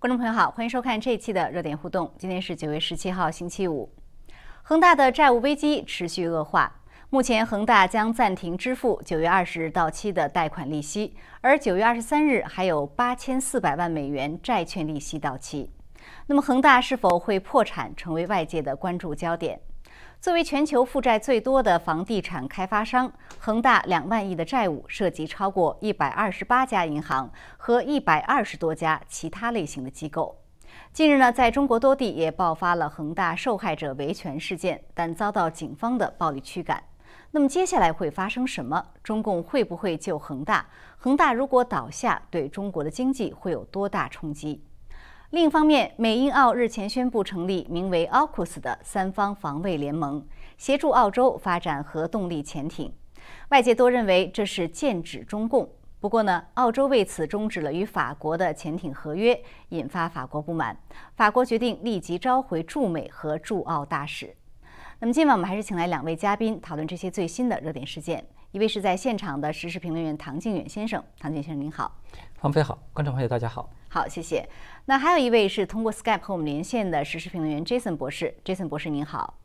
观众朋友好，欢迎收看这一期的热点互动。今天是九月十七号，星期五。恒大的债务危机持续恶化，目前恒大将暂停支付九月二十日到期的贷款利息，而九月二十三日还有八千四百万美元债券利息到期。那么恒大是否会破产，成为外界的关注焦点。作为全球负债最多的房地产开发商，恒大两万亿的债务涉及超过一百二十八家银行和一百二十多家其他类型的机构。近日呢，在中国多地也爆发了恒大受害者维权事件，但遭到警方的暴力驱赶。那么接下来会发生什么？中共会不会救恒大？恒大如果倒下，对中国的经济会有多大冲击？另一方面，美英澳日前宣布成立名为 AUKUS 的三方防卫联盟，协助澳洲发展核动力潜艇。外界多认为这是剑指中共。不过呢，澳洲为此终止了与法国的潜艇合约，引发法国不满。法国决定立即召回驻美和驻澳大使。那么今晚我们还是请来两位嘉宾讨论这些最新的热点事件。一位是在现场的时事评论员唐靖远先生，唐靖先生您好。方飞好，观众朋友大家好。好，谢谢。那还有一位是通过 Skype 和我们连线的时事评论员 Jason 博士，Jason 博士您好。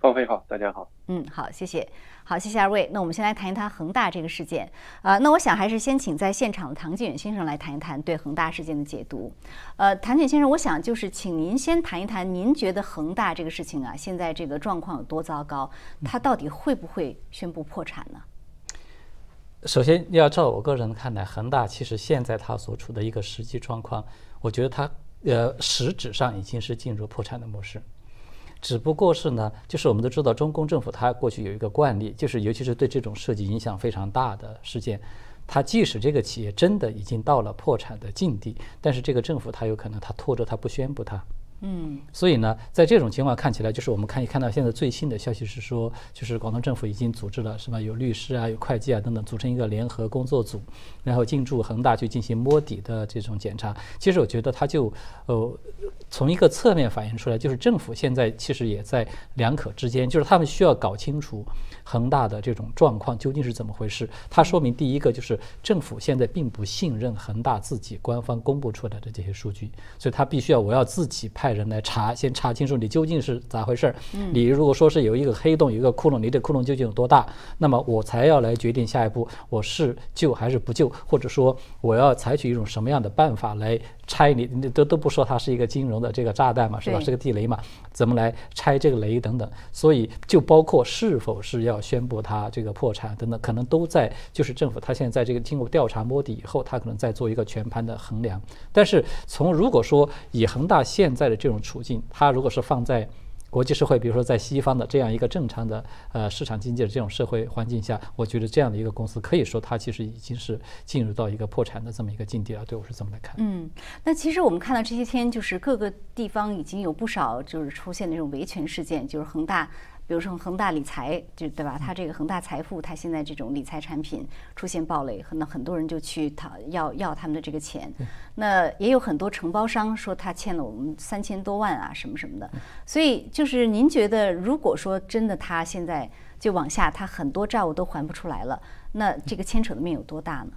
方飞好，大家好。嗯，好，谢谢。好，谢谢二位。那我们先来谈一谈恒大这个事件。呃，那我想还是先请在现场的唐靖远先生来谈一谈对恒大事件的解读。呃，唐景先生，我想就是请您先谈一谈，您觉得恒大这个事情啊，现在这个状况有多糟糕？它到底会不会宣布破产呢？首先要照我个人看来，恒大其实现在它所处的一个实际状况，我觉得它呃实质上已经是进入破产的模式。只不过是呢，就是我们都知道，中共政府它过去有一个惯例，就是尤其是对这种涉及影响非常大的事件，它即使这个企业真的已经到了破产的境地，但是这个政府它有可能它拖着它不宣布它。嗯，所以呢，在这种情况看起来，就是我们可以看到现在最新的消息是说，就是广东政府已经组织了什么有律师啊、有会计啊等等，组成一个联合工作组，然后进驻恒大去进行摸底的这种检查。其实我觉得它就呃，从一个侧面反映出来，就是政府现在其实也在两可之间，就是他们需要搞清楚恒大的这种状况究竟是怎么回事。它说明第一个就是政府现在并不信任恒大自己官方公布出来的这些数据，所以他必须要我要自己派。人来查，先查清楚你究竟是咋回事儿。你如果说是有一个黑洞，有一个窟窿，你这窟窿究竟有多大？那么我才要来决定下一步，我是救还是不救，或者说我要采取一种什么样的办法来拆你？你都都不说它是一个金融的这个炸弹嘛，是吧？是个地雷嘛？怎么来拆这个雷等等？所以就包括是否是要宣布它这个破产等等，可能都在就是政府它现在在这个经过调查摸底以后，它可能在做一个全盘的衡量。但是从如果说以恒大现在的这种处境，它如果是放在国际社会，比如说在西方的这样一个正常的呃市场经济的这种社会环境下，我觉得这样的一个公司可以说它其实已经是进入到一个破产的这么一个境地了。对我是这么来看。嗯，那其实我们看到这些天，就是各个地方已经有不少就是出现那种维权事件，就是恒大。比如说恒大理财，就对吧？它这个恒大财富，它现在这种理财产品出现暴雷，那很多人就去讨要要他们的这个钱。那也有很多承包商说他欠了我们三千多万啊，什么什么的。所以就是您觉得，如果说真的他现在就往下，他很多债务都还不出来了，那这个牵扯的面有多大呢？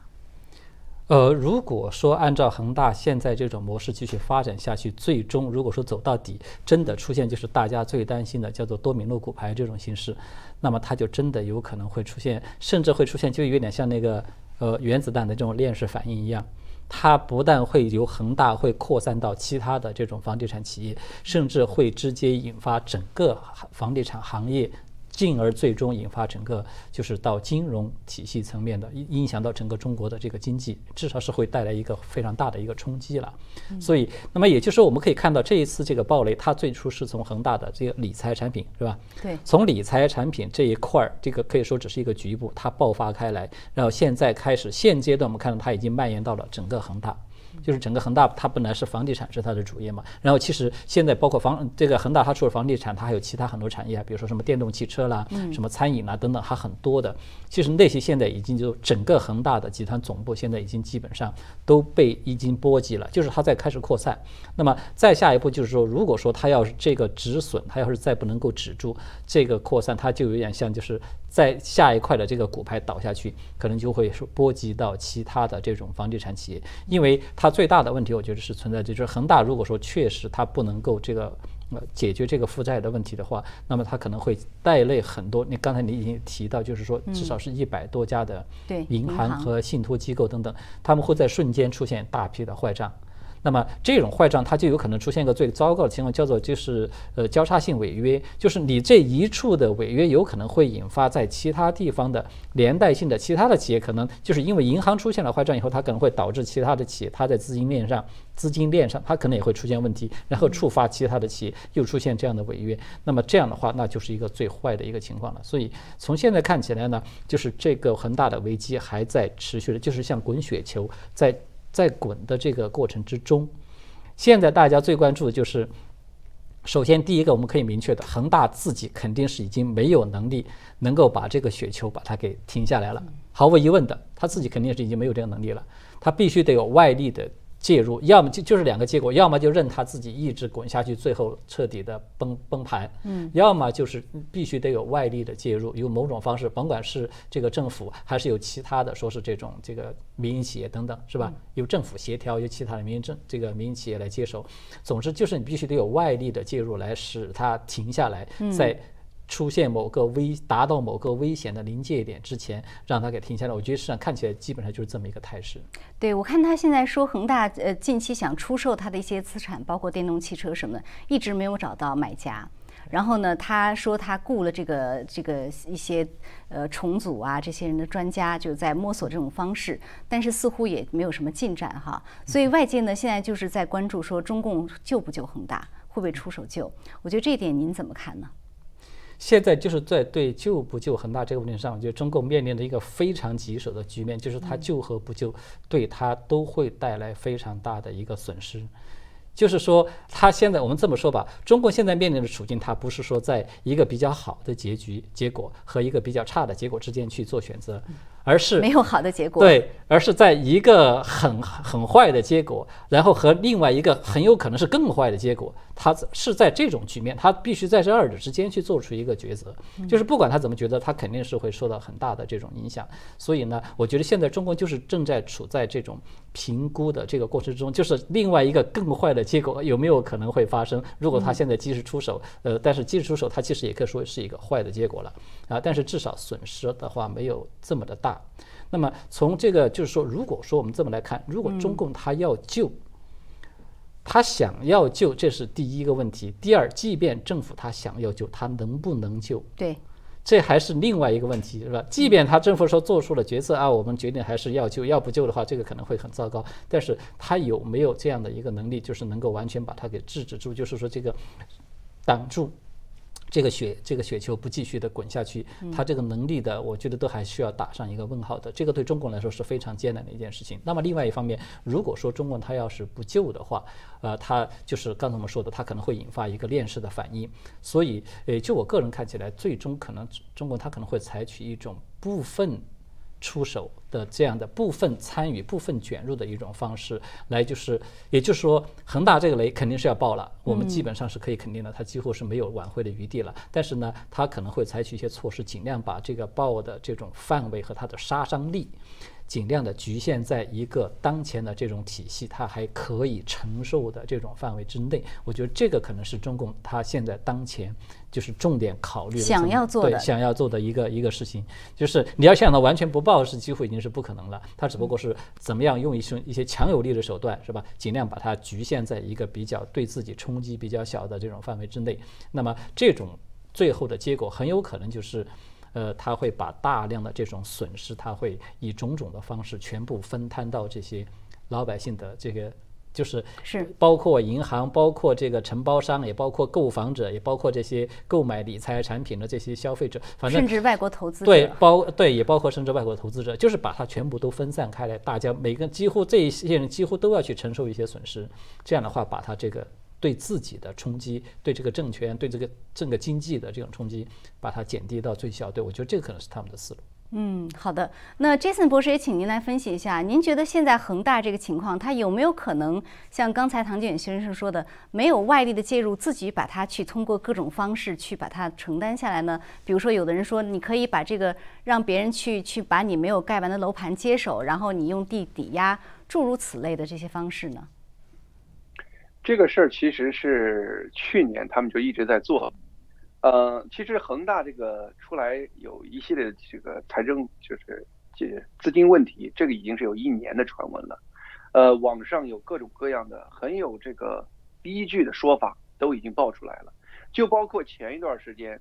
呃，如果说按照恒大现在这种模式继续发展下去，最终如果说走到底，真的出现就是大家最担心的叫做多米诺骨牌这种形式，那么它就真的有可能会出现，甚至会出现就有点像那个呃原子弹的这种链式反应一样，它不但会由恒大会扩散到其他的这种房地产企业，甚至会直接引发整个房地产行业。进而最终引发整个就是到金融体系层面的影影响到整个中国的这个经济，至少是会带来一个非常大的一个冲击了。所以，那么也就是说，我们可以看到这一次这个暴雷，它最初是从恒大的这个理财产品，是吧？对。从理财产品这一块儿，这个可以说只是一个局部，它爆发开来，然后现在开始，现阶段我们看到它已经蔓延到了整个恒大。就是整个恒大，它本来是房地产是它的主业嘛，然后其实现在包括房这个恒大，它除了房地产，它还有其他很多产业啊，比如说什么电动汽车啦，什么餐饮啦等等，它很多的。其实那些现在已经就整个恒大的集团总部现在已经基本上都被已经波及了，就是它在开始扩散。那么再下一步就是说，如果说它要是这个止损，它要是再不能够止住这个扩散，它就有点像就是在下一块的这个骨牌倒下去，可能就会说波及到其他的这种房地产企业，因为它最大的问题，我觉得是存在就是恒大如果说确实它不能够这个呃解决这个负债的问题的话，那么它可能会带累很多。你刚才你已经提到，就是说至少是一百多家的银行和信托机构等等，他们会在瞬间出现大批的坏账。那么这种坏账，它就有可能出现一个最糟糕的情况，叫做就是呃交叉性违约，就是你这一处的违约有可能会引发在其他地方的连带性的其他的企业，可能就是因为银行出现了坏账以后，它可能会导致其他的企业它在资金链上资金链上它可能也会出现问题，然后触发其他的企业又出现这样的违约。那么这样的话，那就是一个最坏的一个情况了。所以从现在看起来呢，就是这个恒大的危机还在持续的，就是像滚雪球在。在滚的这个过程之中，现在大家最关注的就是，首先第一个我们可以明确的，恒大自己肯定是已经没有能力能够把这个雪球把它给停下来了，毫无疑问的，他自己肯定是已经没有这个能力了，他必须得有外力的。介入，要么就就是两个结果，要么就任他自己一直滚下去，最后彻底的崩崩盘，嗯，要么就是必须得有外力的介入，有某种方式，甭管是这个政府，还是有其他的，说是这种这个民营企业等等，是吧？由政府协调，由其他的民营政这个民营企业来接手，总之就是你必须得有外力的介入来使它停下来，在。出现某个危达到某个危险的临界点之前，让它给停下来。我觉得市场看起来基本上就是这么一个态势。对，我看他现在说恒大呃近期想出售他的一些资产，包括电动汽车什么的，一直没有找到买家。然后呢，他说他雇了这个这个一些呃重组啊这些人的专家，就在摸索这种方式，但是似乎也没有什么进展哈。所以外界呢现在就是在关注说中共救不救恒大，会不会出手救？我觉得这一点您怎么看呢？现在就是在对救不救恒大这个问题上，就中共面临着一个非常棘手的局面，就是他救和不救，对他都会带来非常大的一个损失。就是说，他现在我们这么说吧，中国现在面临的处境，它不是说在一个比较好的结局结果和一个比较差的结果之间去做选择。而是没有好的结果，对，而是在一个很很坏的结果，然后和另外一个很有可能是更坏的结果，他是在这种局面，他必须在这二者之间去做出一个抉择，就是不管他怎么觉得，他肯定是会受到很大的这种影响。所以呢，我觉得现在中国就是正在处在这种评估的这个过程中，就是另外一个更坏的结果有没有可能会发生？如果他现在及时出手，呃，但是及时出手，他其实也可以说是一个坏的结果了啊。但是至少损失的话没有这么的大。那么从这个就是说，如果说我们这么来看，如果中共他要救，他想要救，这是第一个问题。第二，即便政府他想要救，他能不能救？对，这还是另外一个问题，是吧？即便他政府说做出了决策啊，我们决定还是要救，要不救的话，这个可能会很糟糕。但是他有没有这样的一个能力，就是能够完全把它给制止住，就是说这个挡住？这个雪这个雪球不继续的滚下去，它这个能力的，我觉得都还需要打上一个问号的。这个对中国来说是非常艰难的一件事情。那么另外一方面，如果说中国它要是不救的话，呃，它就是刚才我们说的，它可能会引发一个链式的反应。所以，呃，就我个人看起来，最终可能中国它可能会采取一种部分。出手的这样的部分参与、部分卷入的一种方式，来就是，也就是说，恒大这个雷肯定是要爆了，我们基本上是可以肯定的，它几乎是没有挽回的余地了。但是呢，它可能会采取一些措施，尽量把这个爆的这种范围和它的杀伤力。尽量的局限在一个当前的这种体系，它还可以承受的这种范围之内。我觉得这个可能是中共它现在当前就是重点考虑想要做的想要做的一个一个事情。就是你要想到完全不报是几乎已经是不可能了。它只不过是怎么样用一些一些强有力的手段，是吧？尽量把它局限在一个比较对自己冲击比较小的这种范围之内。那么这种最后的结果很有可能就是。呃，他会把大量的这种损失，他会以种种的方式全部分摊到这些老百姓的这个，就是是包括银行，包括这个承包商，也包括购房者，也包括这些购买理财产品的这些消费者，反正甚至外国投资者对包对也包括甚至外国投资者，就是把它全部都分散开来，大家每个几乎这一些人几乎都要去承受一些损失，这样的话把它这个。对自己的冲击，对这个政权，对这个整个经济的这种冲击，把它减低到最小。对我觉得这个可能是他们的思路。嗯，好的。那 Jason 博士也请您来分析一下，您觉得现在恒大这个情况，它有没有可能像刚才唐建远先生说的，没有外力的介入，自己把它去通过各种方式去把它承担下来呢？比如说，有的人说，你可以把这个让别人去去把你没有盖完的楼盘接手，然后你用地抵押，诸如此类的这些方式呢？这个事儿其实是去年他们就一直在做。呃，其实恒大这个出来有一系列这个财政就是这资金问题，这个已经是有一年的传闻了。呃，网上有各种各样的很有这个依据的说法都已经爆出来了，就包括前一段时间，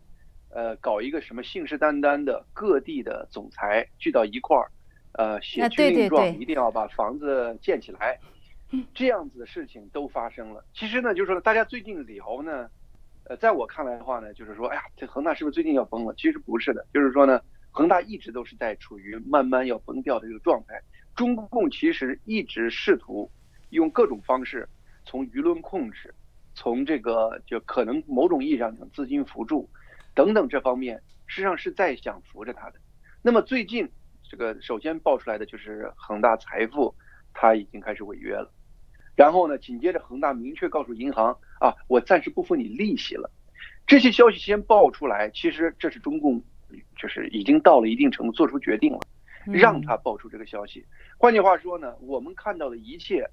呃，搞一个什么信誓旦旦的各地的总裁聚到一块儿，呃，写军令状，一定要把房子建起来，这样子的事情都发生了。其实呢，就是说大家最近聊呢。呃，在我看来的话呢，就是说，哎呀，这恒大是不是最近要崩了？其实不是的，就是说呢，恒大一直都是在处于慢慢要崩掉的这个状态。中共其实一直试图用各种方式，从舆论控制，从这个就可能某种意义上讲资金扶助等等这方面，实际上是在想扶着他的。那么最近这个首先爆出来的就是恒大财富，它已经开始违约了。然后呢，紧接着恒大明确告诉银行啊，我暂时不付你利息了。这些消息先爆出来，其实这是中共就是已经到了一定程度做出决定了，让他爆出这个消息。换句话说呢，我们看到的一切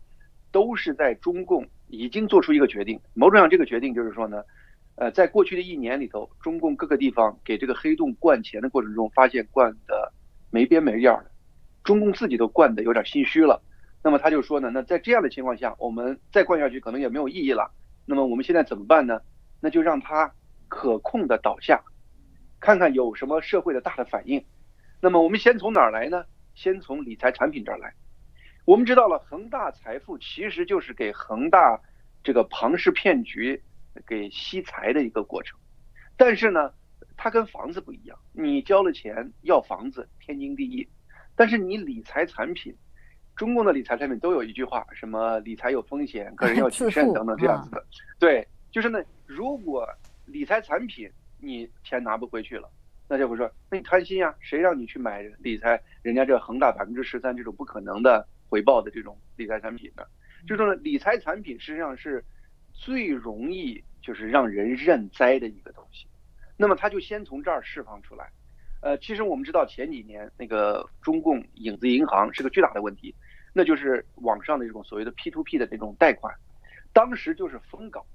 都是在中共已经做出一个决定。某种上，这个决定就是说呢，呃，在过去的一年里头，中共各个地方给这个黑洞灌钱的过程中，发现灌的没边没样的，中共自己都灌的有点心虚了。那么他就说呢，那在这样的情况下，我们再灌下去可能也没有意义了。那么我们现在怎么办呢？那就让它可控的倒下，看看有什么社会的大的反应。那么我们先从哪儿来呢？先从理财产品这儿来。我们知道了，恒大财富其实就是给恒大这个庞氏骗局给吸财的一个过程。但是呢，它跟房子不一样，你交了钱要房子天经地义，但是你理财产品。中共的理财产品都有一句话，什么理财有风险，个人要谨慎等等这样子的。对，就是呢，如果理财产品你钱拿不回去了，那就会说，那你贪心呀？谁让你去买理财？人家这恒大百分之十三这种不可能的回报的这种理财产品呢？就说呢，理财产品实际上是最容易就是让人认栽的一个东西。那么他就先从这儿释放出来。呃，其实我们知道前几年那个中共影子银行是个巨大的问题，那就是网上的这种所谓的 P to P 的这种贷款，当时就是疯搞，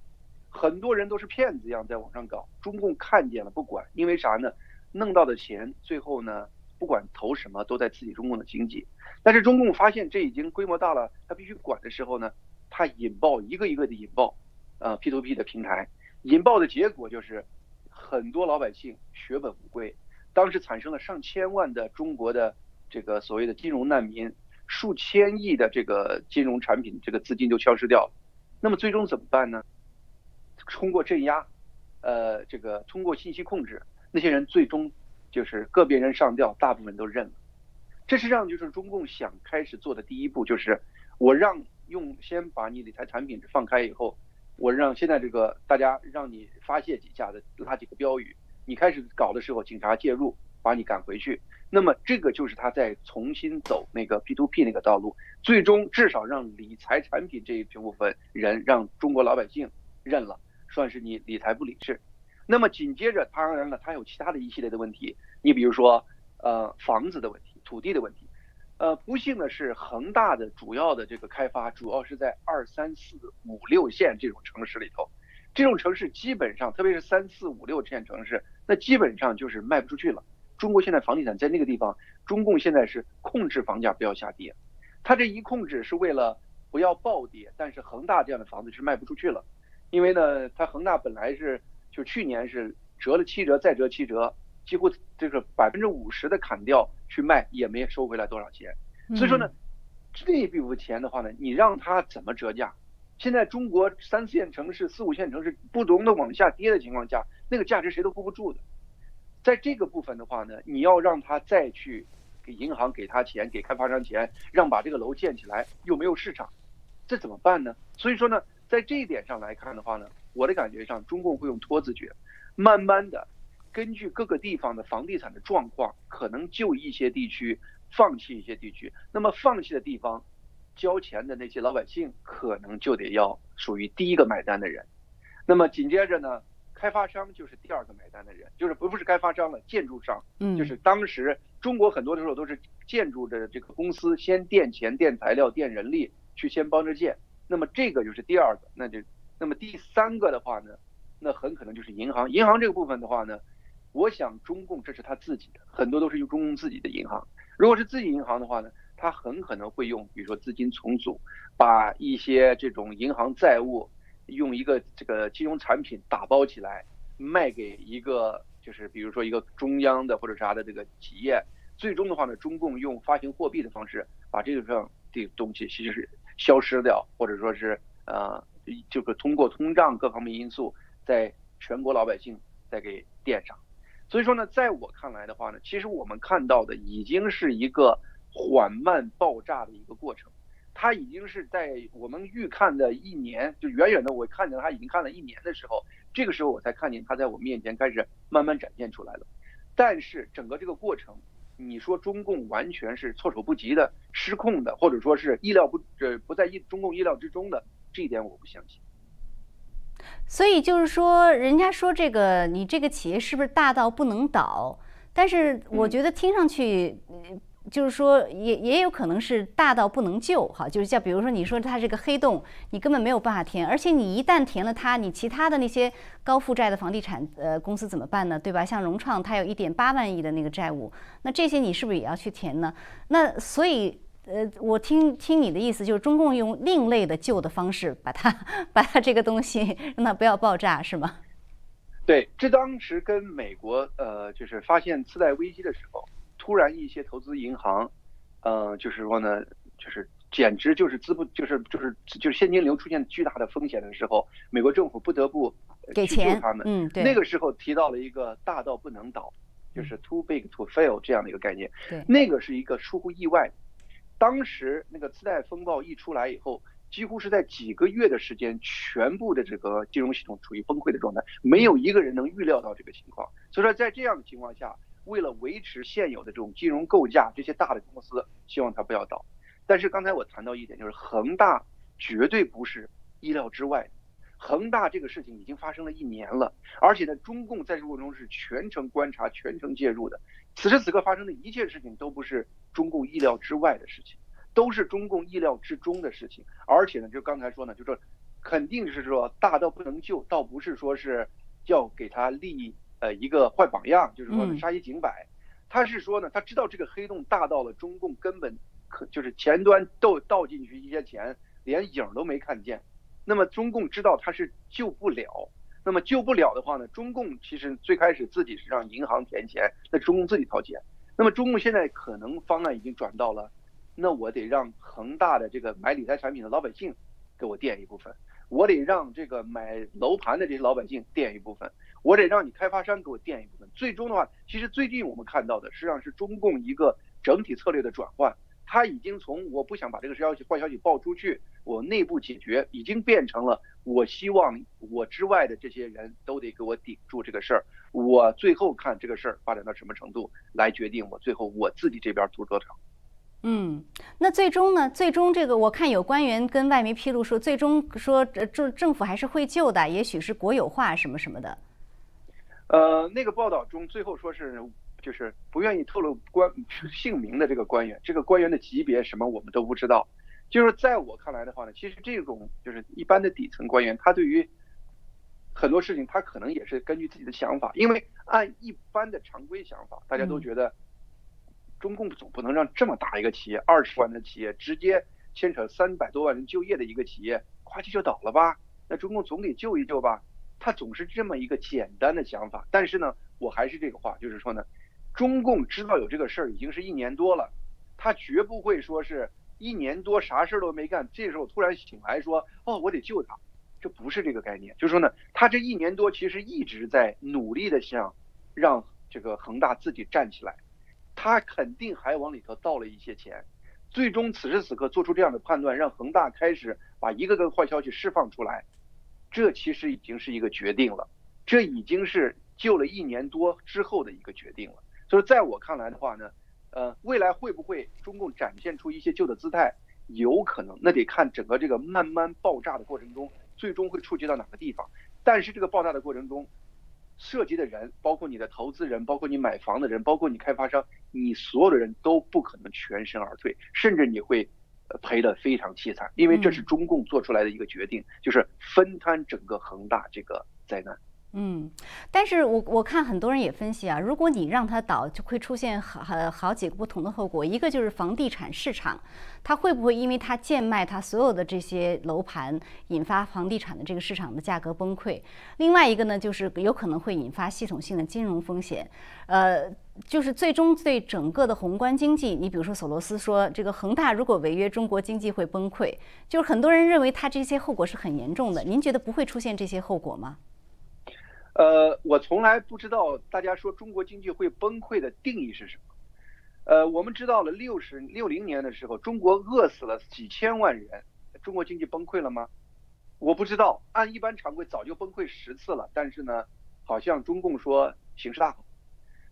很多人都是骗子一样在网上搞，中共看见了不管，因为啥呢？弄到的钱最后呢，不管投什么都在刺激中共的经济，但是中共发现这已经规模大了，他必须管的时候呢，他引爆一个一个的引爆，呃 P to P 的平台，引爆的结果就是很多老百姓血本无归。当时产生了上千万的中国的这个所谓的金融难民，数千亿的这个金融产品这个资金就消失掉了。那么最终怎么办呢？通过镇压，呃，这个通过信息控制，那些人最终就是个别人上吊，大部分都认了。这实际上就是中共想开始做的第一步，就是我让用先把你理财产品放开以后，我让现在这个大家让你发泄几下的拉几个标语。你开始搞的时候，警察介入把你赶回去，那么这个就是他在重新走那个 P to P 那个道路，最终至少让理财产品这一部分人让中国老百姓认了，算是你理财不理智。那么紧接着，当然了，他有其他的一系列的问题，你比如说呃房子的问题、土地的问题，呃不幸的是，恒大的主要的这个开发主要是在二三四五六线这种城市里头。这种城市基本上，特别是三四五六线城市，那基本上就是卖不出去了。中国现在房地产在那个地方，中共现在是控制房价不要下跌。他这一控制是为了不要暴跌，但是恒大这样的房子是卖不出去了，因为呢，他恒大本来是就去年是折了七折再折七折，几乎这个百分之五十的砍掉去卖也没收回来多少钱。所以说呢，这一部分钱的话呢，你让他怎么折价？现在中国三四线城市、四五线城市不同的往下跌的情况下，那个价值谁都护不住的。在这个部分的话呢，你要让他再去给银行给他钱、给开发商钱，让把这个楼建起来，又没有市场，这怎么办呢？所以说呢，在这一点上来看的话呢，我的感觉上，中共会用拖字诀，慢慢的根据各个地方的房地产的状况，可能就一些地区放弃一些地区。那么放弃的地方，交钱的那些老百姓可能就得要属于第一个买单的人。那么紧接着呢，开发商就是第二个买单的人，就是不不是开发商了，建筑商，嗯，就是当时中国很多的时候都是建筑的这个公司先垫钱、垫材料、垫人力去先帮着建。那么这个就是第二个，那就那么第三个的话呢？那很可能就是银行，银行这个部分的话呢，我想中共这是他自己的，很多都是用中共自己的银行。如果是自己银行的话呢，他很可能会用，比如说资金重组，把一些这种银行债务用一个这个金融产品打包起来，卖给一个就是比如说一个中央的或者啥的这个企业。最终的话呢，中共用发行货币的方式把这个上的东西其实是消失掉，或者说是呃，就是通过通胀各方面因素。在全国老百姓再给垫上，所以说呢，在我看来的话呢，其实我们看到的已经是一个缓慢爆炸的一个过程，它已经是在我们预看的一年，就远远的我看见它已经看了一年的时候，这个时候我才看见它在我面前开始慢慢展现出来了。但是整个这个过程，你说中共完全是措手不及的、失控的，或者说是意料不呃不在意中共意料之中的，这一点我不相信。所以就是说，人家说这个你这个企业是不是大到不能倒？但是我觉得听上去，就是说也也有可能是大到不能救哈。就是像比如说你说它这个黑洞，你根本没有办法填，而且你一旦填了它，你其他的那些高负债的房地产呃公司怎么办呢？对吧？像融创，它有一点八万亿的那个债务，那这些你是不是也要去填呢？那所以。呃，我听听你的意思，就是中共用另类的救的方式，把它把它这个东西让它不要爆炸，是吗？对，这当时跟美国呃，就是发现次贷危机的时候，突然一些投资银行，呃，就是说呢，就是简直就是资不就是就是就是现金流出现巨大的风险的时候，美国政府不得不给钱他们。嗯，对。那个时候提到了一个大到不能倒，就是 too big to fail 这样的一个概念。对。那个是一个出乎意外。当时那个次贷风暴一出来以后，几乎是在几个月的时间，全部的这个金融系统处于崩溃的状态，没有一个人能预料到这个情况。所以说，在这样的情况下，为了维持现有的这种金融构架，这些大的公司希望它不要倒。但是刚才我谈到一点，就是恒大绝对不是意料之外。恒大这个事情已经发生了一年了，而且呢，中共在这过程中是全程观察、全程介入的。此时此刻发生的一切事情都不是中共意料之外的事情，都是中共意料之中的事情。而且呢，就刚才说呢，就说肯定是说大到不能救，倒不是说是要给他立呃一个坏榜样，就是说杀一儆百。他是说呢，他知道这个黑洞大到了中共根本可就是前端倒倒进去一些钱，连影都没看见。那么中共知道他是救不了，那么救不了的话呢？中共其实最开始自己是让银行填钱，那中共自己掏钱。那么中共现在可能方案已经转到了，那我得让恒大的这个买理财产品的老百姓给我垫一部分，我得让这个买楼盘的这些老百姓垫一部分，我得让你开发商给我垫一部分。最终的话，其实最近我们看到的实际上是中共一个整体策略的转换。他已经从我不想把这个消息坏消息爆出去，我内部解决，已经变成了我希望我之外的这些人都得给我顶住这个事儿。我最后看这个事儿发展到什么程度，来决定我最后我自己这边出多少。嗯，那最终呢？最终这个我看有官员跟外媒披露说，最终说政政府还是会救的，也许是国有化什么什么的。呃，那个报道中最后说是。就是不愿意透露官姓名的这个官员，这个官员的级别什么我们都不知道。就是在我看来的话呢，其实这种就是一般的底层官员，他对于很多事情他可能也是根据自己的想法，因为按一般的常规想法，大家都觉得中共总不能让这么大一个企业，二十万的企业直接牵扯三百多万人就业的一个企业，垮叽就倒了吧？那中共总得救一救吧？他总是这么一个简单的想法。但是呢，我还是这个话，就是说呢。中共知道有这个事儿已经是一年多了，他绝不会说是一年多啥事儿都没干，这时候突然醒来说哦我得救他，这不是这个概念。就是说呢，他这一年多其实一直在努力的想让这个恒大自己站起来，他肯定还往里头倒了一些钱，最终此时此刻做出这样的判断，让恒大开始把一个个坏消息释放出来，这其实已经是一个决定了，这已经是。救了一年多之后的一个决定了。所以在我看来的话呢，呃，未来会不会中共展现出一些旧的姿态？有可能，那得看整个这个慢慢爆炸的过程中，最终会触及到哪个地方。但是这个爆炸的过程中，涉及的人，包括你的投资人，包括你买房的人，包括你开发商，你所有的人都不可能全身而退，甚至你会赔得非常凄惨，因为这是中共做出来的一个决定，就是分摊整个恒大这个灾难。嗯，但是我我看很多人也分析啊，如果你让它倒，就会出现好好好几个不同的后果。一个就是房地产市场，它会不会因为它贱卖它所有的这些楼盘，引发房地产的这个市场的价格崩溃？另外一个呢，就是有可能会引发系统性的金融风险。呃，就是最终对整个的宏观经济，你比如说索罗斯说，这个恒大如果违约，中国经济会崩溃。就是很多人认为它这些后果是很严重的。您觉得不会出现这些后果吗？呃，我从来不知道大家说中国经济会崩溃的定义是什么。呃，我们知道了六十六零年的时候，中国饿死了几千万人，中国经济崩溃了吗？我不知道，按一般常规早就崩溃十次了。但是呢，好像中共说形势大好。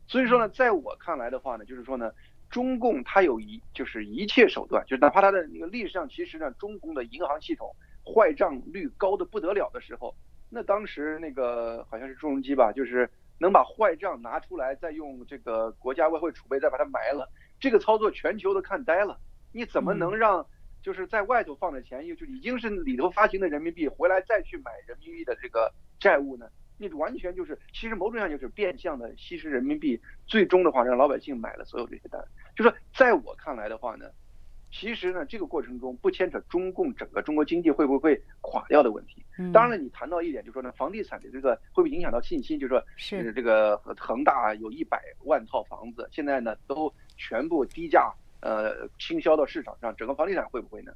所以说呢，在我看来的话呢，就是说呢，中共它有一就是一切手段，就是哪怕它的那个历史上其实呢，中共的银行系统坏账率高的不得了的时候。那当时那个好像是朱镕基吧，就是能把坏账拿出来，再用这个国家外汇储备再把它埋了，这个操作全球都看呆了。你怎么能让就是在外头放的钱，又就已经是里头发行的人民币回来再去买人民币的这个债务呢？你完全就是其实某种意义上就是变相的稀释人民币，最终的话让老百姓买了所有这些单。就说在我看来的话呢。其实呢，这个过程中不牵扯中共整个中国经济会不会垮掉的问题。当然了，你谈到一点，就是说呢，房地产的这个会不会影响到信心？就是说，是这个恒大有一百万套房子，现在呢都全部低价呃倾销到市场上，整个房地产会不会呢？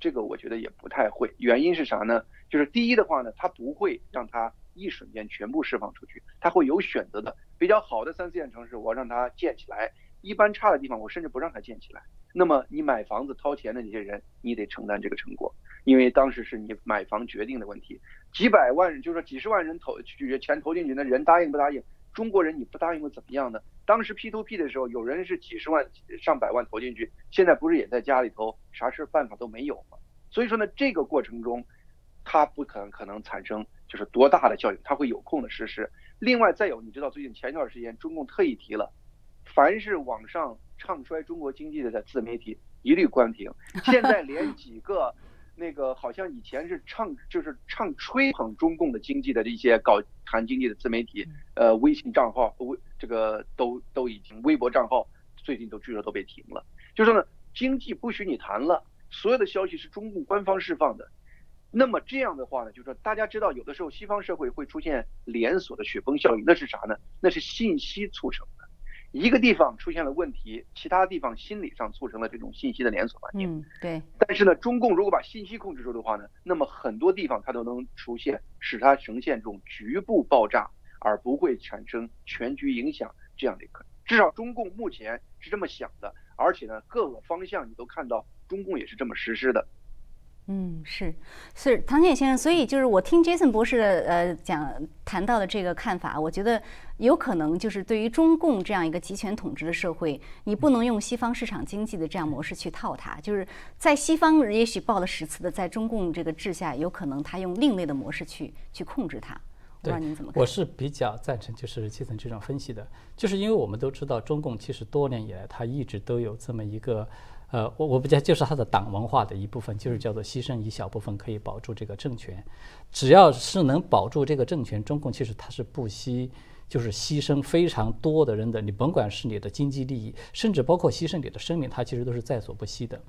这个我觉得也不太会。原因是啥呢？就是第一的话呢，它不会让它一瞬间全部释放出去，它会有选择的。比较好的三四线城市，我让它建起来；一般差的地方，我甚至不让它建起来。那么你买房子掏钱的那些人，你得承担这个成果，因为当时是你买房决定的问题，几百万人，就是说几十万人投钱投进去，那人答应不答应？中国人你不答应会怎么样呢？当时 P to P 的时候，有人是几十万、上百万投进去，现在不是也在家里头，啥事办法都没有吗？所以说呢，这个过程中，它不可能可能产生就是多大的效应，它会有空的实施。另外再有，你知道最近前一段时间中共特意提了，凡是网上。唱衰中国经济的自媒体一律关停，现在连 几个那个好像以前是唱就是唱吹捧中共的经济的这些搞谈经济的自媒体，呃，微信账号微这个都都已经微博账号最近都据说都被停了。就说呢，经济不许你谈了，所有的消息是中共官方释放的。那么这样的话呢，就是说大家知道有的时候西方社会会出现连锁的雪崩效应，那是啥呢？那是信息促成。一个地方出现了问题，其他地方心理上促成了这种信息的连锁反应。嗯，对。但是呢，中共如果把信息控制住的话呢，那么很多地方它都能出现，使它呈现这种局部爆炸，而不会产生全局影响这样的一个。至少中共目前是这么想的，而且呢，各个方向你都看到，中共也是这么实施的。嗯，是是，唐建先生，所以就是我听 Jason 博士呃讲谈到的这个看法，我觉得有可能就是对于中共这样一个集权统治的社会，你不能用西方市场经济的这样模式去套它，就是在西方也许报了十次的，在中共这个治下，有可能他用另类的模式去去控制它。我不知道您怎么看？我是比较赞成就是基层这种分析的，就是因为我们都知道中共其实多年以来，它一直都有这么一个。呃，我我不讲，就是他的党文化的一部分，就是叫做牺牲一小部分可以保住这个政权。只要是能保住这个政权，中共其实他是不惜，就是牺牲非常多的人的。你甭管是你的经济利益，甚至包括牺牲你的生命，他其实都是在所不惜的。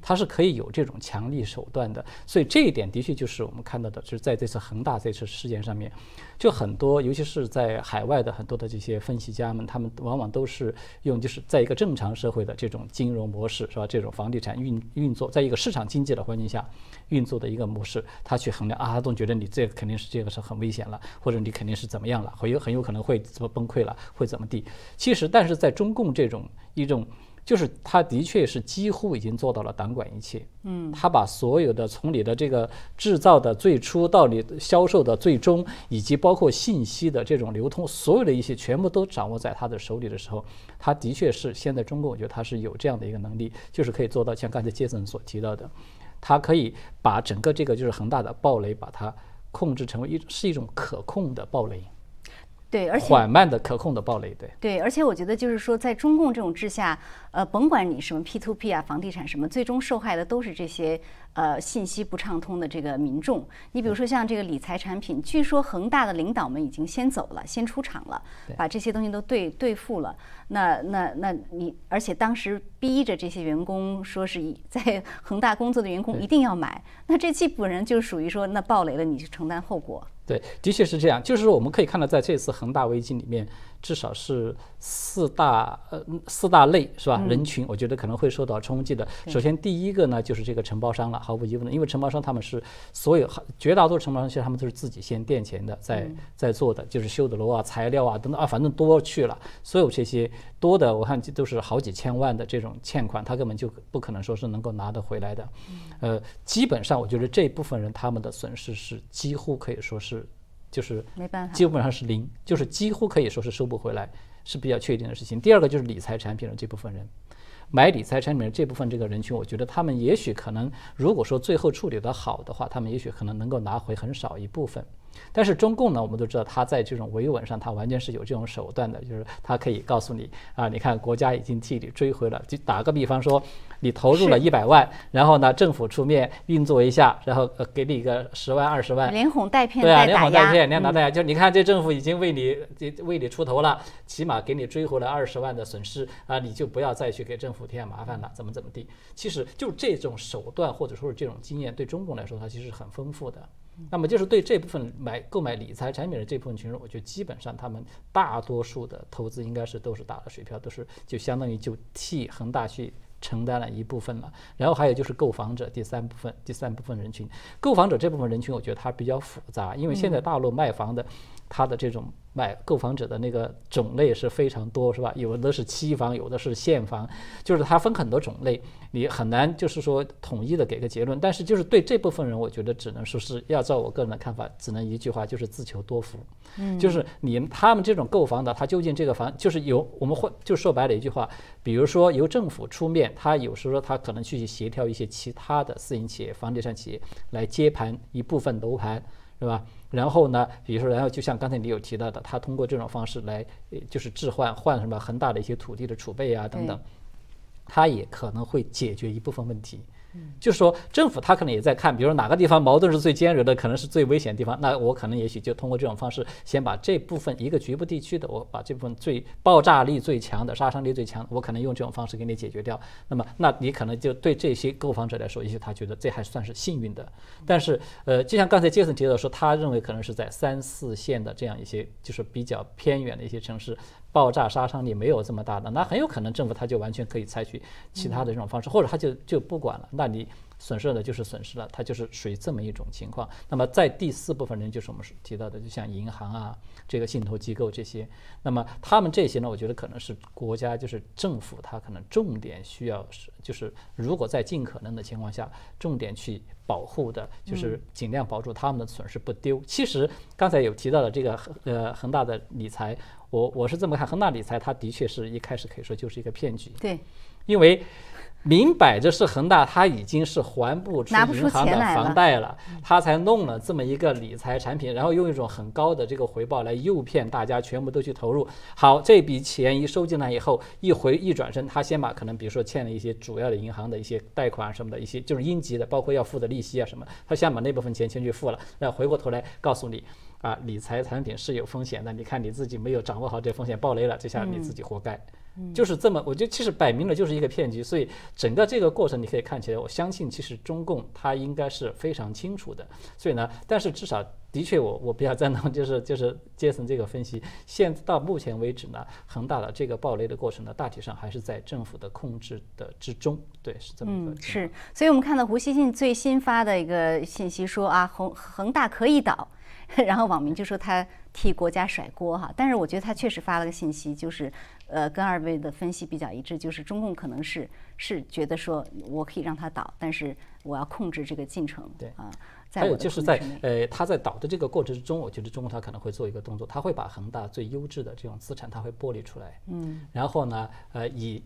它是可以有这种强力手段的，所以这一点的确就是我们看到的，就是在这次恒大这次事件上面，就很多，尤其是在海外的很多的这些分析家们，他们往往都是用就是在一个正常社会的这种金融模式，是吧？这种房地产运运作，在一个市场经济的环境下运作的一个模式，他去衡量啊，他总觉得你这个肯定是这个是很危险了，或者你肯定是怎么样了，会有很有可能会怎么崩溃了，会怎么地。其实，但是在中共这种一种。就是他的确是几乎已经做到了党管一切。嗯，他把所有的从你的这个制造的最初到你销售的最终，以及包括信息的这种流通，所有的一些全部都掌握在他的手里的时候，他的确是现在中国，我觉得他是有这样的一个能力，就是可以做到像刚才杰森所提到的，他可以把整个这个就是恒大的暴雷，把它控制成为一是一种可控的暴雷。对，而且缓慢的、可控的暴雷，对对，而且我觉得就是说，在中共这种治下，呃，甭管你什么 P to P 啊、房地产什么，最终受害的都是这些呃信息不畅通的这个民众。你比如说像这个理财产品，据说恒大的领导们已经先走了，先出场了，把这些东西都兑兑付了。那那那你，而且当时逼着这些员工说是 在恒大工作的员工一定要买，那这基本人就属于说，那暴雷了，你就承担后果。对，的确是这样。就是说，我们可以看到，在这次恒大危机里面。至少是四大呃四大类是吧？人群我觉得可能会受到冲击的。首先第一个呢，就是这个承包商了，毫无疑问的，因为承包商他们是所有绝大多数承包商，其实他们都是自己先垫钱的，在在做的，就是修的楼啊、材料啊等等啊，反正多去了。所有这些多的，我看都是好几千万的这种欠款，他根本就不可能说是能够拿得回来的。呃，基本上我觉得这部分人他们的损失是几乎可以说是。就是没办法，基本上是零，就是几乎可以说是收不回来，是比较确定的事情。第二个就是理财产品的这部分人，买理财产品的这部分这个人群，我觉得他们也许可能，如果说最后处理得好的话，他们也许可能能够拿回很少一部分。但是中共呢，我们都知道，他在这种维稳上，他完全是有这种手段的，就是他可以告诉你啊，你看国家已经替你追回了。就打个比方说，你投入了一百万，然后呢，政府出面运作一下，然后呃给你一个十万二十万，连哄带骗，对啊，连哄带骗，连打带压，就你看这政府已经为你为你出头了，起码给你追回了二十万的损失啊，你就不要再去给政府添麻烦了，怎么怎么地。其实就这种手段或者说是这种经验，对中共来说，它其实很丰富的。那么就是对这部分买购买理财产品的这部分群众，我觉得基本上他们大多数的投资应该是都是打了水漂，都是就相当于就替恒大去承担了一部分了。然后还有就是购房者第三部分第三部分人群，购房者这部分人群，我觉得它比较复杂，因为现在大陆卖房的，它的这种。买购房者的那个种类是非常多，是吧？有的是期房，有的是现房，就是它分很多种类，你很难就是说统一的给个结论。但是就是对这部分人，我觉得只能说是要照我个人的看法，只能一句话，就是自求多福。嗯，就是你他们这种购房的，他究竟这个房就是由我们会就说白了一句话，比如说由政府出面，他有时候他可能去协调一些其他的私营企业、房地产企业来接盘一部分楼盘。是吧？然后呢，比如说，然后就像刚才你有提到的，他通过这种方式来，就是置换换什么恒大的一些土地的储备啊等等，他也可能会解决一部分问题。就是说，政府他可能也在看，比如说哪个地方矛盾是最尖锐的，可能是最危险的地方，那我可能也许就通过这种方式，先把这部分一个局部地区的，我把这部分最爆炸力最强的、杀伤力最强的，我可能用这种方式给你解决掉。那么，那你可能就对这些购房者来说，也许他觉得这还算是幸运的。但是，呃，就像刚才杰森提到说，他认为可能是在三四线的这样一些，就是比较偏远的一些城市。爆炸杀伤力没有这么大的，那很有可能政府他就完全可以采取其他的这种方式，或者他就就不管了。那你损失了就是损失了，它就是属于这么一种情况。那么在第四部分呢，就是我们提到的，就像银行啊，这个信托机构这些，那么他们这些呢，我觉得可能是国家就是政府，它可能重点需要是，就是如果在尽可能的情况下，重点去保护的，就是尽量保住他们的损失不丢。其实刚才有提到的这个呃恒大的理财。我我是这么看，恒大理财它的确是一开始可以说就是一个骗局，对，因为明摆着是恒大，他已经是还不出银行的房贷了，他才弄了这么一个理财产品，然后用一种很高的这个回报来诱骗大家全部都去投入。好，这笔钱一收进来以后，一回一转身，他先把可能比如说欠了一些主要的银行的一些贷款什么的一些就是应急的，包括要付的利息啊什么，他先把那部分钱先去付了，然后回过头来告诉你。啊，理财产品是有风险的。你看你自己没有掌握好这风险，暴雷了，这下你自己活该。就是这么，我觉得其实摆明了就是一个骗局。所以整个这个过程你可以看起来，我相信其实中共他应该是非常清楚的。所以呢，但是至少的确，我我比较赞同，就是就是杰森这个分析。现到目前为止呢，恒大的这个暴雷的过程呢，大体上还是在政府的控制的之中。对，是这么一个。是，所以我们看到胡锡进最新发的一个信息说啊，恒恒大可以倒。然后网民就说他替国家甩锅哈，但是我觉得他确实发了个信息，就是呃，跟二位的分析比较一致，就是中共可能是是觉得说我可以让它倒，但是我要控制这个进程。对啊，还有就是在呃，他在倒的这个过程之中，我觉得中共他可能会做一个动作，他会把恒大最优质的这种资产，他会剥离出来。嗯。然后呢，呃，以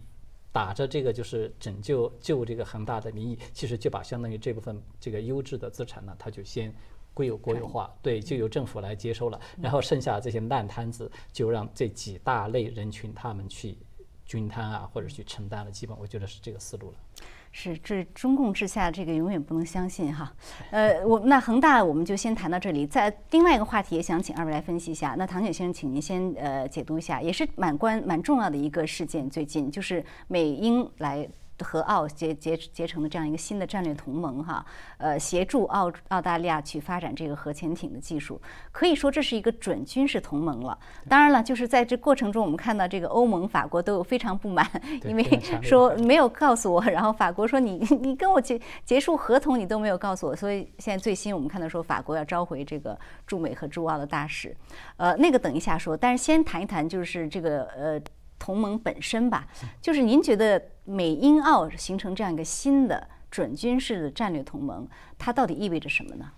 打着这个就是拯救救这个恒大的名义，其实就把相当于这部分这个优质的资产呢，他就先归有国有化，对，就由政府来接收了。然后剩下这些烂摊子，就让这几大类人群他们去均摊啊，或者去承担了。基本我觉得是这个思路了。是，这中共治下这个永远不能相信哈。呃，我那恒大我们就先谈到这里。在另外一个话题，也想请二位来分析一下。那唐姐先生，请您先呃解读一下，也是蛮关蛮重要的一个事件。最近就是美英来。和澳结结结成的这样一个新的战略同盟，哈，呃，协助澳澳大利亚去发展这个核潜艇的技术，可以说这是一个准军事同盟了。当然了，就是在这过程中，我们看到这个欧盟、法国都有非常不满，因为说没有告诉我，然后法国说你 你跟我结结束合同，你都没有告诉我，所以现在最新我们看到说法国要召回这个驻美和驻澳的大使，呃，那个等一下说，但是先谈一谈就是这个呃。同盟本身吧，就是您觉得美英澳形成这样一个新的准军事的战略同盟，它到底意味着什么呢？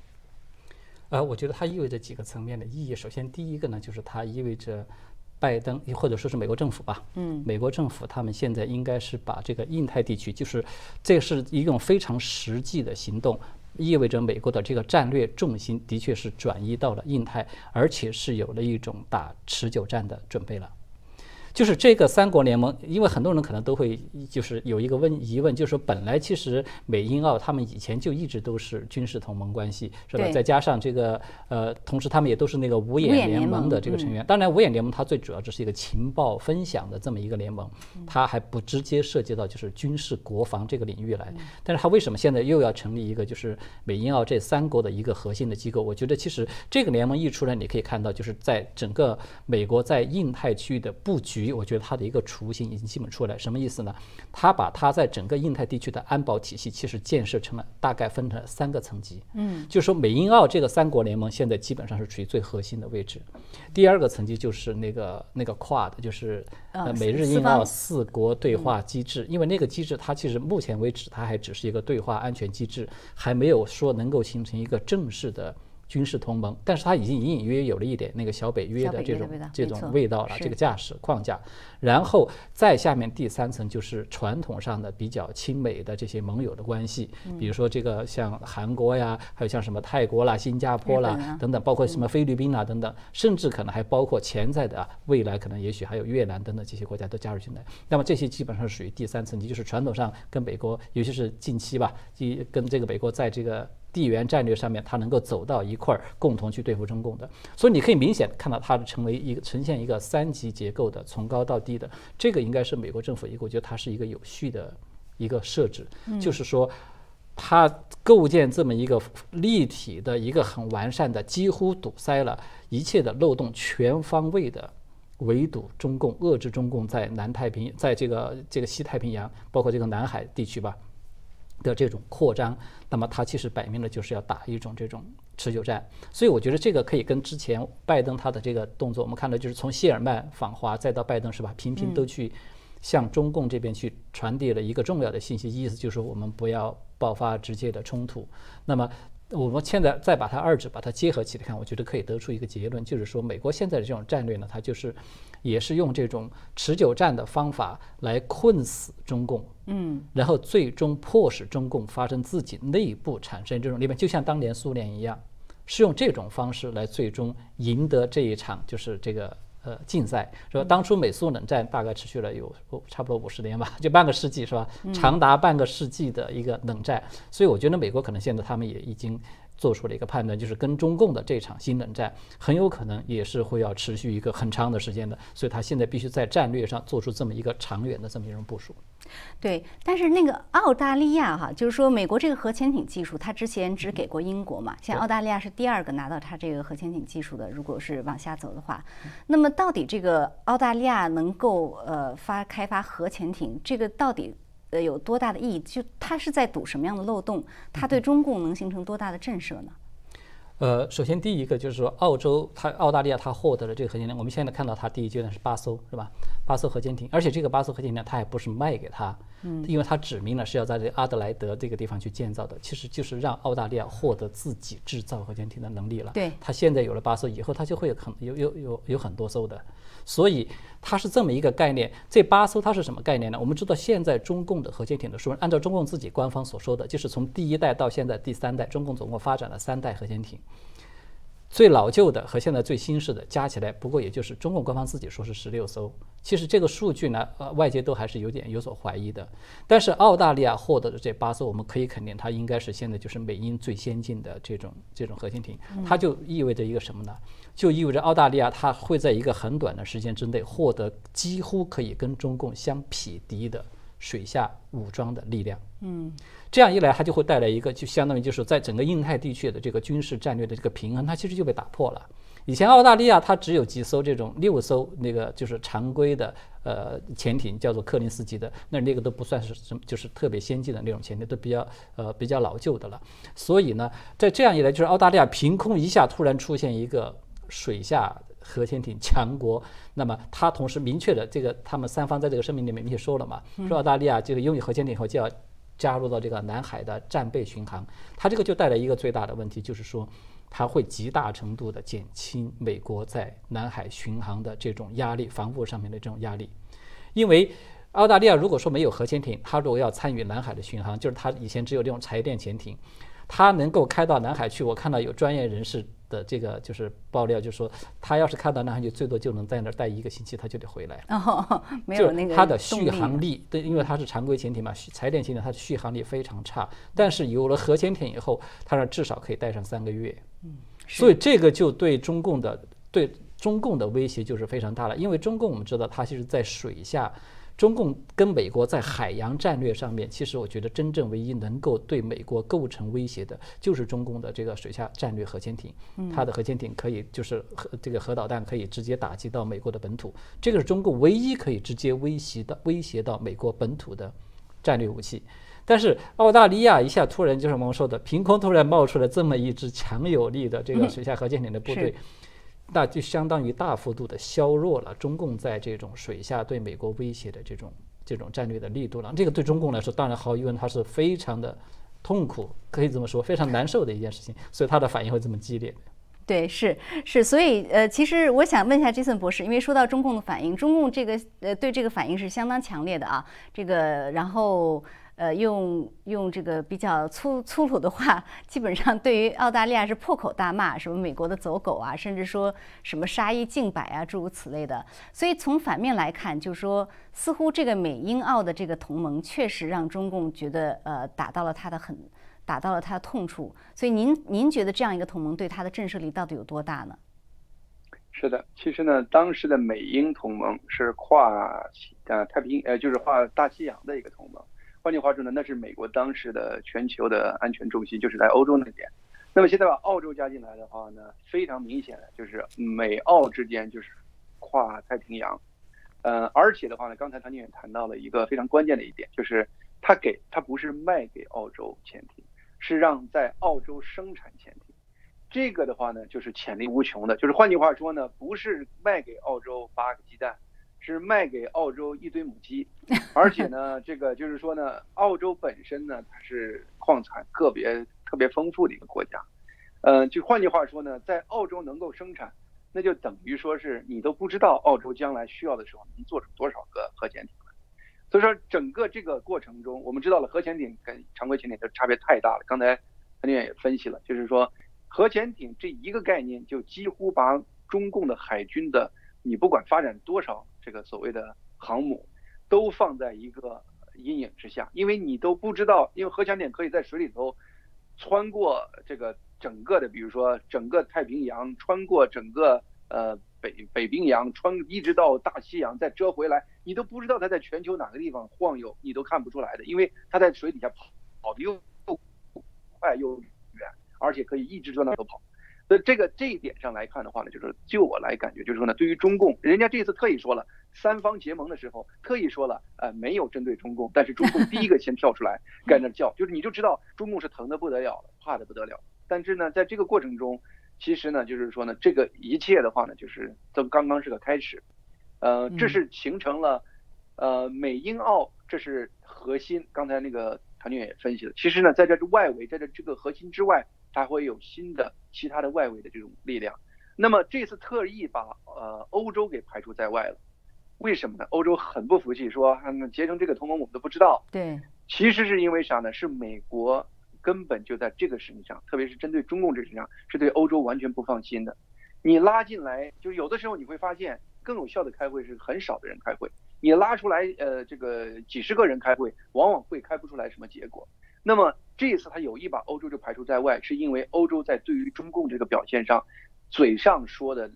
呃，我觉得它意味着几个层面的意义。首先，第一个呢，就是它意味着拜登或者说是美国政府吧，嗯，美国政府他们现在应该是把这个印太地区，就是这是一种非常实际的行动，意味着美国的这个战略重心的确是转移到了印太，而且是有了一种打持久战的准备了。就是这个三国联盟，因为很多人可能都会就是有一个问疑问，就是说本来其实美英澳他们以前就一直都是军事同盟关系，是吧？再加上这个呃，同时他们也都是那个五眼联盟的这个成员。当然，五眼联盟它最主要只是一个情报分享的这么一个联盟，它还不直接涉及到就是军事国防这个领域来。但是它为什么现在又要成立一个就是美英澳这三国的一个核心的机构？我觉得其实这个联盟一出来，你可以看到就是在整个美国在印太区域的布局。我觉得它的一个雏形已经基本出来，什么意思呢？它把它在整个印太地区的安保体系，其实建设成了大概分成了三个层级。嗯，就是说美英澳这个三国联盟现在基本上是处于最核心的位置。第二个层级就是那个那个跨的，就是呃美日印澳四国对话机制。因为那个机制它其实目前为止它还只是一个对话安全机制，还没有说能够形成一个正式的。军事同盟，但是它已经隐隐约约有了一点那个小北约的这种这种味道了，这个架势框架。然后再下面第三层就是传统上的比较亲美的这些盟友的关系，比如说这个像韩国呀，还有像什么泰国啦、新加坡啦等等，包括什么菲律宾啦等等，甚至可能还包括潜在的未来可能也许还有越南等等这些国家都加入进来。那么这些基本上属于第三层级，就是传统上跟美国，尤其是近期吧，即跟这个美国在这个。地缘战略上面，它能够走到一块儿，共同去对付中共的，所以你可以明显看到它成为一个呈现一个三级结构的，从高到低的，这个应该是美国政府一个，我觉得它是一个有序的一个设置，就是说，它构建这么一个立体的一个很完善的，几乎堵塞了一切的漏洞，全方位的围堵中共，遏制中共在南太平，在这个这个西太平洋，包括这个南海地区吧。的这种扩张，那么它其实摆明了就是要打一种这种持久战，所以我觉得这个可以跟之前拜登他的这个动作，我们看到就是从谢尔曼访华再到拜登是吧，频频都去向中共这边去传递了一个重要的信息，意思就是我们不要爆发直接的冲突。那么我们现在再把它二者把它结合起来看，我觉得可以得出一个结论，就是说美国现在的这种战略呢，它就是也是用这种持久战的方法来困死中共。嗯，然后最终迫使中共发生自己内部产生这种裂变，就像当年苏联一样，是用这种方式来最终赢得这一场就是这个呃竞赛，是吧？当初美苏冷战大概持续了有差不多五十年吧，就半个世纪是吧？长达半个世纪的一个冷战，所以我觉得美国可能现在他们也已经。做出了一个判断，就是跟中共的这场新冷战很有可能也是会要持续一个很长的时间的，所以他现在必须在战略上做出这么一个长远的这么一种部署。对，但是那个澳大利亚哈，就是说美国这个核潜艇技术，它之前只给过英国嘛，像澳大利亚是第二个拿到它这个核潜艇技术的。如果是往下走的话，那么到底这个澳大利亚能够呃发开发核潜艇，这个到底？呃，有多大的意义？就它是在堵什么样的漏洞？它对中共能形成多大的震慑呢？呃，首先第一个就是说，澳洲它澳大利亚它获得了这个核潜艇，我们现在看到它第一阶段是八艘，是吧？八艘核潜艇，而且这个八艘核潜艇它也不是卖给他，嗯，因为它指明了是要在这阿德莱德这个地方去建造的，其实就是让澳大利亚获得自己制造核潜艇的能力了。对，它现在有了八艘，以后它就会有很有有有有很多艘的，所以它是这么一个概念。这八艘它是什么概念呢？我们知道现在中共的核潜艇的数，按照中共自己官方所说的，就是从第一代到现在第三代，中共总共发展了三代核潜艇。最老旧的和现在最新式的加起来，不过也就是中共官方自己说是十六艘。其实这个数据呢，呃，外界都还是有点有所怀疑的。但是澳大利亚获得的这八艘，我们可以肯定，它应该是现在就是美英最先进的这种这种核潜艇。它就意味着一个什么呢？就意味着澳大利亚它会在一个很短的时间之内获得几乎可以跟中共相匹敌的水下武装的力量。嗯。这样一来，它就会带来一个，就相当于就是在整个印太地区的这个军事战略的这个平衡，它其实就被打破了。以前澳大利亚它只有几艘这种六艘那个就是常规的呃潜艇，叫做柯林斯基的，那那个都不算是什么，就是特别先进的那种潜艇，都比较呃比较老旧的了。所以呢，在这样一来，就是澳大利亚凭空一下突然出现一个水下核潜艇强国，那么它同时明确的这个他们三方在这个声明里面明确说了嘛，说澳大利亚这个拥有核潜艇以后就要。加入到这个南海的战备巡航，它这个就带来一个最大的问题，就是说它会极大程度的减轻美国在南海巡航的这种压力，防务上面的这种压力。因为澳大利亚如果说没有核潜艇，它如果要参与南海的巡航，就是它以前只有这种柴电潜艇，它能够开到南海去。我看到有专业人士。的这个就是爆料，就是说他要是开到南海去最多就能在那儿待一个星期，他就得回来。哦，没有那个它的续航力，对，因为它是常规潜艇嘛，柴电潜艇它的续航力非常差。但是有了核潜艇以后，它那至少可以待上三个月。嗯，所以这个就对中共的对中共的威胁就是非常大了。因为中共我们知道，它其实在水下。中共跟美国在海洋战略上面，其实我觉得真正唯一能够对美国构成威胁的，就是中共的这个水下战略核潜艇。它的核潜艇可以就是核这个核导弹可以直接打击到美国的本土，这个是中共唯一可以直接威胁到威胁到美国本土的战略武器。但是澳大利亚一下突然就是我们说的，凭空突然冒出了这么一支强有力的这个水下核潜艇的部队。那就相当于大幅度的削弱了中共在这种水下对美国威胁的这种这种战略的力度了。这个对中共来说，当然毫无疑问，它是非常的痛苦，可以这么说，非常难受的一件事情。所以他的反应会这么激烈。对，是是，所以呃，其实我想问一下杰森博士，因为说到中共的反应，中共这个呃对这个反应是相当强烈的啊。这个然后。呃，用用这个比较粗粗鲁的话，基本上对于澳大利亚是破口大骂，什么美国的走狗啊，甚至说什么杀一儆百啊，诸如此类的。所以从反面来看，就是说，似乎这个美英澳的这个同盟确实让中共觉得呃打到了他的很，打到了他的痛处。所以您您觉得这样一个同盟对他的震慑力到底有多大呢？是的，其实呢，当时的美英同盟是跨呃太平呃就是跨大西洋的一个同盟。换句话说呢，那是美国当时的全球的安全重心，就是在欧洲那边。那么现在把澳洲加进来的话呢，非常明显的就是美澳之间就是跨太平洋。呃，而且的话呢，刚才唐宁也谈到了一个非常关键的一点，就是他给他不是卖给澳洲潜艇，是让在澳洲生产潜艇。这个的话呢，就是潜力无穷的。就是换句话说呢，不是卖给澳洲八个鸡蛋。是卖给澳洲一堆母鸡，而且呢，这个就是说呢，澳洲本身呢，它是矿产特别特别丰富的一个国家，呃，就换句话说呢，在澳洲能够生产，那就等于说是你都不知道澳洲将来需要的时候能做出多少个核潜艇来。所以说，整个这个过程中，我们知道了核潜艇跟常规潜艇的差别太大了。刚才陈院也分析了，就是说核潜艇这一个概念就几乎把中共的海军的。你不管发展多少这个所谓的航母，都放在一个阴影之下，因为你都不知道，因为核潜艇可以在水里头穿过这个整个的，比如说整个太平洋，穿过整个呃北北冰洋，穿一直到大西洋再折回来，你都不知道它在全球哪个地方晃悠，你都看不出来的，因为它在水底下跑跑的又快又远，而且可以一直转那头跑。所以这个这一点上来看的话呢，就是就我来感觉，就是说呢，对于中共，人家这次特意说了，三方结盟的时候特意说了，呃，没有针对中共，但是中共第一个先跳出来，在那叫，就是你就知道中共是疼的不得了了，怕的不得了。但是呢，在这个过程中，其实呢，就是说呢，这个一切的话呢，就是都刚刚是个开始，呃，这是形成了，呃，美英澳这是核心。刚才那个唐俊也分析了，其实呢，在这外围，在这这个核心之外，它会有新的其他的外围的这种力量。那么这次特意把呃欧洲给排除在外了，为什么呢？欧洲很不服气，说嗯结成这个同盟我们都不知道。对，其实是因为啥呢？是美国。根本就在这个事情上，特别是针对中共这事情上，是对欧洲完全不放心的。你拉进来，就是有的时候你会发现，更有效的开会是很少的人开会。你拉出来，呃，这个几十个人开会，往往会开不出来什么结果。那么这一次他有意把欧洲就排除在外，是因为欧洲在对于中共这个表现上，嘴上说的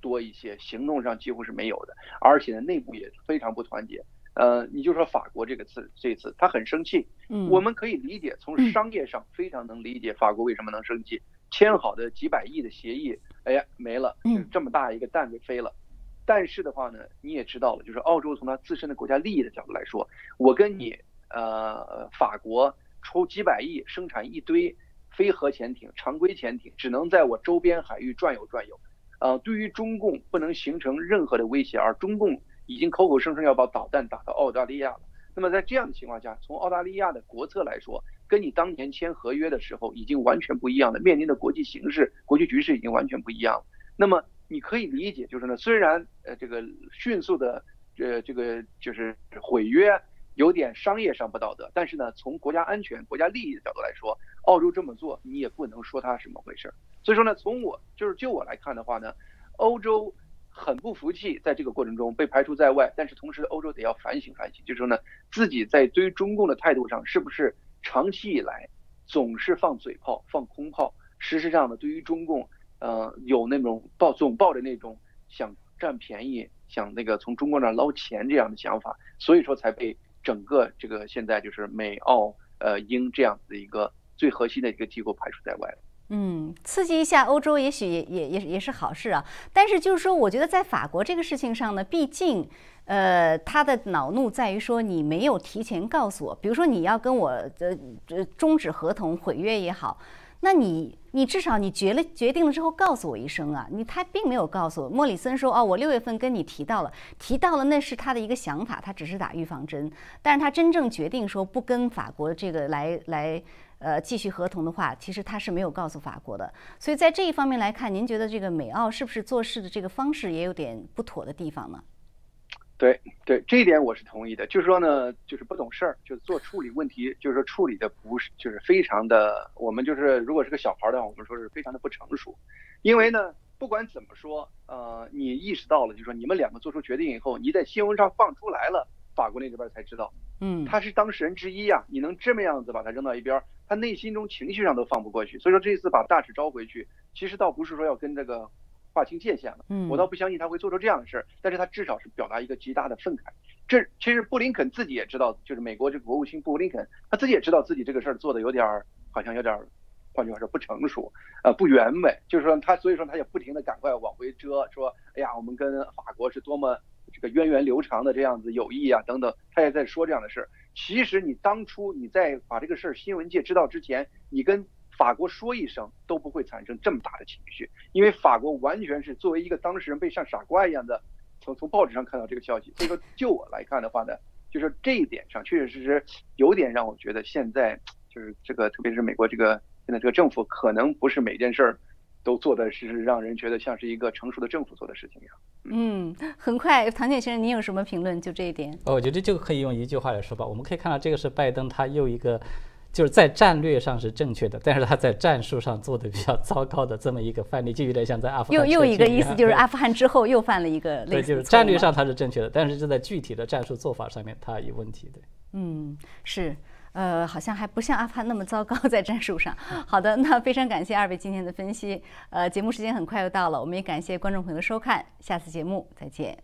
多一些，行动上几乎是没有的，而且呢，内部也非常不团结。呃，你就说法国这个次这次他很生气，嗯，我们可以理解，从商业上非常能理解法国为什么能生气。签好的几百亿的协议，哎呀没了，这么大一个蛋给飞了。但是的话呢，你也知道了，就是澳洲从它自身的国家利益的角度来说，我跟你呃法国出几百亿生产一堆非核潜艇、常规潜艇，只能在我周边海域转悠转悠，呃，对于中共不能形成任何的威胁，而中共。已经口口声声要把导弹打到澳大利亚了。那么在这样的情况下，从澳大利亚的国策来说，跟你当年签合约的时候已经完全不一样了，面临的国际形势、国际局势已经完全不一样了。那么你可以理解，就是呢，虽然呃这个迅速的呃这个就是毁约有点商业上不道德，但是呢，从国家安全、国家利益的角度来说，澳洲这么做你也不能说它什么回事儿。所以说呢，从我就是就我来看的话呢，欧洲。很不服气，在这个过程中被排除在外，但是同时欧洲得要反省反省，就是说呢，自己在对于中共的态度上是不是长期以来总是放嘴炮、放空炮，事实上呢，对于中共，呃，有那种抱总抱着那种想占便宜、想那个从中国那捞钱这样的想法，所以说才被整个这个现在就是美澳呃英这样子的一个最核心的一个机构排除在外了。嗯，刺激一下欧洲，也许也也也也是好事啊。但是就是说，我觉得在法国这个事情上呢，毕竟，呃，他的恼怒在于说你没有提前告诉我，比如说你要跟我呃呃终止合同、毁约也好，那你你至少你决了决定了之后告诉我一声啊。你他并没有告诉我。莫里森说哦，我六月份跟你提到了，提到了那是他的一个想法，他只是打预防针。但是他真正决定说不跟法国这个来来。呃，继续合同的话，其实他是没有告诉法国的，所以在这一方面来看，您觉得这个美澳是不是做事的这个方式也有点不妥的地方呢？对对，这一点我是同意的。就是说呢，就是不懂事儿，就是做处理问题，就是说处理的不是，就是非常的，我们就是如果是个小孩的话，我们说是非常的不成熟。因为呢，不管怎么说，呃，你意识到了，就是说你们两个做出决定以后，你在新闻上放出来了，法国那边才知道，嗯，他是当事人之一呀，你能这么样子把他扔到一边？他内心中情绪上都放不过去，所以说这次把大使招回去，其实倒不是说要跟这个划清界限了，嗯，我倒不相信他会做出这样的事儿，但是他至少是表达一个极大的愤慨。这其实布林肯自己也知道，就是美国这个国务卿布林肯，他自己也知道自己这个事儿做的有点儿，好像有点儿，换句话说不成熟，呃，不完美，就是说他，所以说他也不停的赶快往回遮，说，哎呀，我们跟法国是多么这个源远流长的这样子友谊啊，等等，他也在说这样的事儿。其实你当初你在把这个事儿新闻界知道之前，你跟法国说一声都不会产生这么大的情绪，因为法国完全是作为一个当事人被像傻瓜一样的从从报纸上看到这个消息。所以说，就我来看的话呢，就是这一点上确确实实有点让我觉得现在就是这个，特别是美国这个现在这个政府可能不是每件事儿。都做的是让人觉得像是一个成熟的政府做的事情一样。嗯，很快，唐建先生，您有什么评论？就这一点？哦，我觉得这个可以用一句话来说吧。我们可以看到，这个是拜登他又一个，就是在战略上是正确的，但是他在战术上做的比较糟糕的这么一个范例，就有点像在阿富汗。又又一个意思就是阿富汗之后又犯了一个类似。对，就是战略上他是正确的，但是就在具体的战术做法上面他有问题。对。嗯，是。呃，好像还不像阿富汗那么糟糕在战术上。好的，那非常感谢二位今天的分析。呃，节目时间很快又到了，我们也感谢观众朋友的收看，下次节目再见。